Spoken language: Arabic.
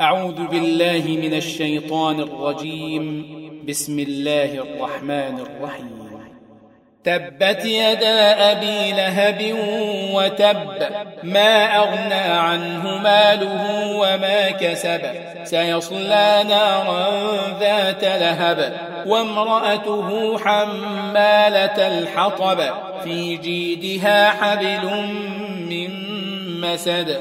أعوذ بالله من الشيطان الرجيم. بسم الله الرحمن الرحيم. تبت يدا أبي لهب وتب ما أغنى عنه ماله وما كسب. سيصلى نارا ذات لهب وامرأته حمالة الحطب. في جيدها حبل من مسد.